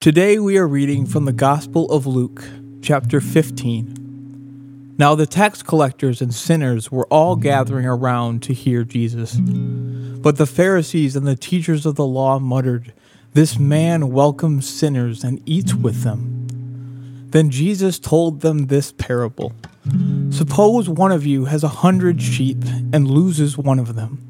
Today we are reading from the Gospel of Luke, chapter 15. Now the tax collectors and sinners were all gathering around to hear Jesus. But the Pharisees and the teachers of the law muttered, This man welcomes sinners and eats with them. Then Jesus told them this parable Suppose one of you has a hundred sheep and loses one of them.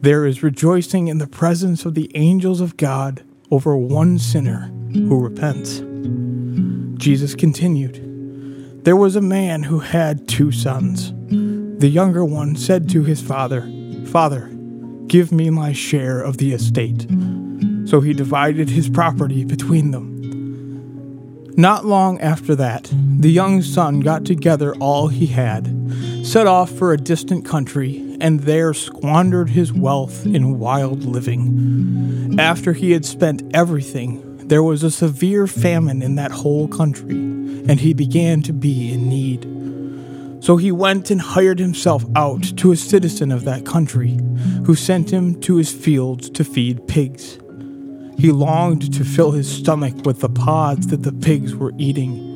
there is rejoicing in the presence of the angels of God over one sinner who repents. Jesus continued There was a man who had two sons. The younger one said to his father, Father, give me my share of the estate. So he divided his property between them. Not long after that, the young son got together all he had, set off for a distant country, and there squandered his wealth in wild living. After he had spent everything, there was a severe famine in that whole country, and he began to be in need. So he went and hired himself out to a citizen of that country, who sent him to his fields to feed pigs. He longed to fill his stomach with the pods that the pigs were eating,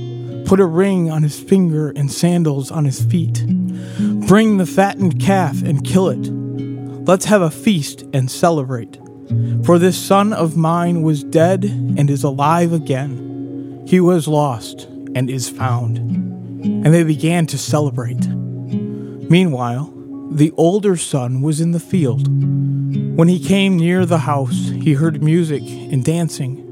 Put a ring on his finger and sandals on his feet. Bring the fattened calf and kill it. Let's have a feast and celebrate. For this son of mine was dead and is alive again. He was lost and is found. And they began to celebrate. Meanwhile, the older son was in the field. When he came near the house, he heard music and dancing.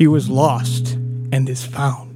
He was lost and is found.